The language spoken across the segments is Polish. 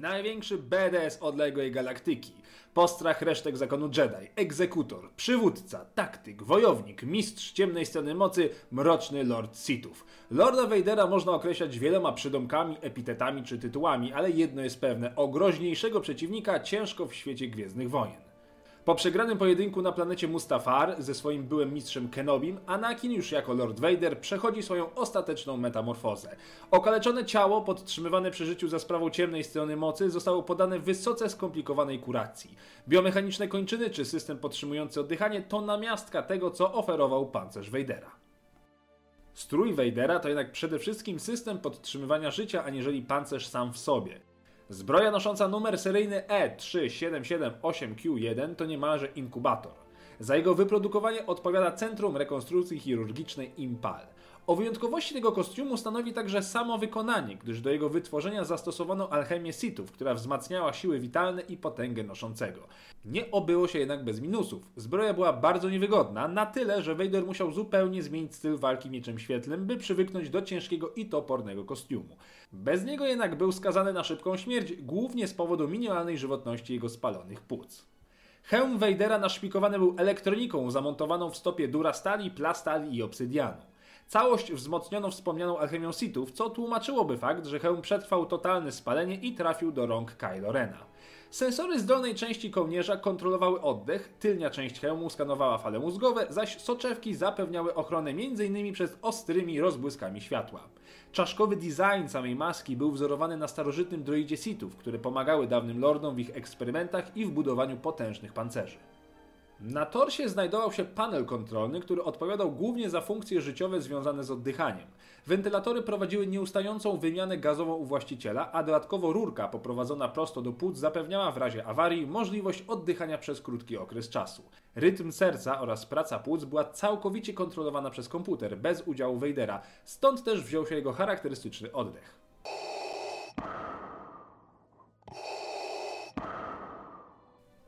Największy BDS odległej galaktyki. Postrach resztek zakonu Jedi, egzekutor, przywódca, taktyk, wojownik, mistrz ciemnej strony mocy, mroczny Lord Sithów. Lorda Vadera można określać wieloma przydomkami, epitetami czy tytułami, ale jedno jest pewne, o groźniejszego przeciwnika ciężko w świecie Gwiezdnych Wojen. Po przegranym pojedynku na planecie Mustafar ze swoim byłym mistrzem Kenobim, Anakin już jako Lord Vader przechodzi swoją ostateczną metamorfozę. Okaleczone ciało, podtrzymywane przy życiu za sprawą ciemnej strony mocy, zostało podane wysoce skomplikowanej kuracji. Biomechaniczne kończyny czy system podtrzymujący oddychanie to namiastka tego, co oferował pancerz Vadera. Strój Vadera to jednak przede wszystkim system podtrzymywania życia, aniżeli pancerz sam w sobie. Zbroja nosząca numer seryjny E3778Q1 to niemalże inkubator. Za jego wyprodukowanie odpowiada Centrum Rekonstrukcji Chirurgicznej Impal. O wyjątkowości tego kostiumu stanowi także samo wykonanie, gdyż do jego wytworzenia zastosowano alchemię sitów, która wzmacniała siły witalne i potęgę noszącego. Nie obyło się jednak bez minusów. Zbroja była bardzo niewygodna, na tyle, że Vader musiał zupełnie zmienić styl walki mieczem świetlnym, by przywyknąć do ciężkiego i topornego kostiumu. Bez niego jednak był skazany na szybką śmierć, głównie z powodu minimalnej żywotności jego spalonych płuc. Hełm Vadera naszpikowany był elektroniką zamontowaną w stopie durastali, plastali i obsydianu. Całość wzmocniono wspomnianą alchemią Sithów, co tłumaczyłoby fakt, że hełm przetrwał totalne spalenie i trafił do rąk Kylo Rena. Sensory z dolnej części kołnierza kontrolowały oddech, tylnia część hełmu skanowała fale mózgowe, zaś soczewki zapewniały ochronę m.in. przed ostrymi rozbłyskami światła. Czaszkowy design samej maski był wzorowany na starożytnym droidzie Sithów, które pomagały dawnym lordom w ich eksperymentach i w budowaniu potężnych pancerzy. Na torsie znajdował się panel kontrolny, który odpowiadał głównie za funkcje życiowe związane z oddychaniem. Wentylatory prowadziły nieustającą wymianę gazową u właściciela, a dodatkowo rurka poprowadzona prosto do płuc zapewniała w razie awarii możliwość oddychania przez krótki okres czasu. Rytm serca oraz praca płuc była całkowicie kontrolowana przez komputer, bez udziału Vadera, stąd też wziął się jego charakterystyczny oddech.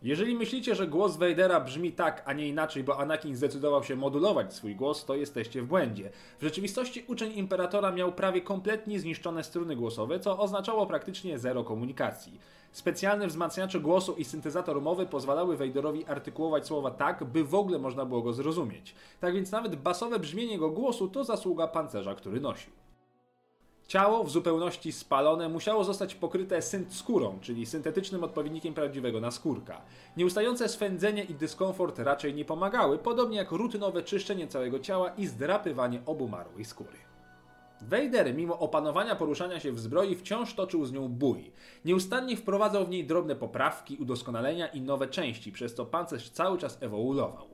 Jeżeli myślicie, że głos Vadera brzmi tak, a nie inaczej, bo Anakin zdecydował się modulować swój głos, to jesteście w błędzie. W rzeczywistości uczeń Imperatora miał prawie kompletnie zniszczone struny głosowe, co oznaczało praktycznie zero komunikacji. Specjalne wzmacniacze głosu i syntezator mowy pozwalały Vaderowi artykułować słowa tak, by w ogóle można było go zrozumieć. Tak więc nawet basowe brzmienie jego głosu to zasługa pancerza, który nosił. Ciało w zupełności spalone musiało zostać pokryte synt skórą, czyli syntetycznym odpowiednikiem prawdziwego naskórka. Nieustające swędzenie i dyskomfort raczej nie pomagały, podobnie jak rutynowe czyszczenie całego ciała i zdrapywanie obumarłej skóry. Vader, mimo opanowania poruszania się w zbroi, wciąż toczył z nią bój. Nieustannie wprowadzał w niej drobne poprawki, udoskonalenia i nowe części, przez co pancerz cały czas ewoluował.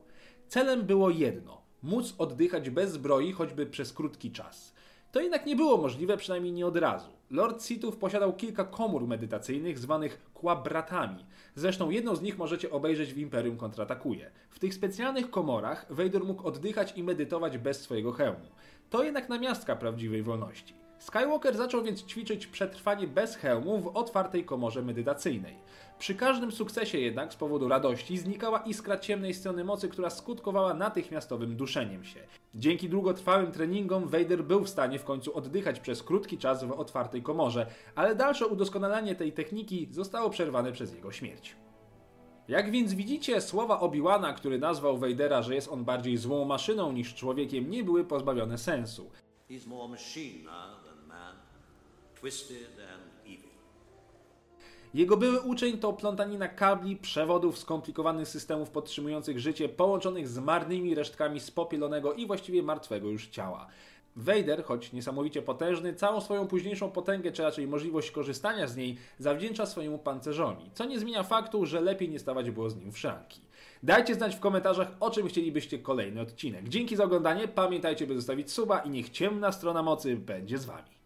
Celem było jedno móc oddychać bez zbroi choćby przez krótki czas. To jednak nie było możliwe, przynajmniej nie od razu. Lord Sithów posiadał kilka komór medytacyjnych zwanych kłabratami. Zresztą jedną z nich możecie obejrzeć w Imperium kontratakuje. W tych specjalnych komorach Vader mógł oddychać i medytować bez swojego hełmu. To jednak namiastka prawdziwej wolności. Skywalker zaczął więc ćwiczyć przetrwanie bez hełmu w otwartej komorze medytacyjnej. Przy każdym sukcesie jednak z powodu radości znikała iskra ciemnej strony mocy, która skutkowała natychmiastowym duszeniem się. Dzięki długotrwałym treningom Vader był w stanie w końcu oddychać przez krótki czas w otwartej komorze, ale dalsze udoskonalanie tej techniki zostało przerwane przez jego śmierć. Jak więc widzicie, słowa Obi-Wana, który nazwał Vadera, że jest on bardziej złą maszyną niż człowiekiem, nie były pozbawione sensu. He's more machine now Jego były uczeń to plątanina kabli, przewodów, skomplikowanych systemów podtrzymujących życie, połączonych z marnymi resztkami spopielonego i właściwie martwego już ciała. Vader, choć niesamowicie potężny, całą swoją późniejszą potęgę, czy raczej możliwość korzystania z niej, zawdzięcza swojemu pancerzowi, co nie zmienia faktu, że lepiej nie stawać było z nim w szranki. Dajcie znać w komentarzach, o czym chcielibyście kolejny odcinek. Dzięki za oglądanie, pamiętajcie, by zostawić suba i niech ciemna strona mocy będzie z Wami.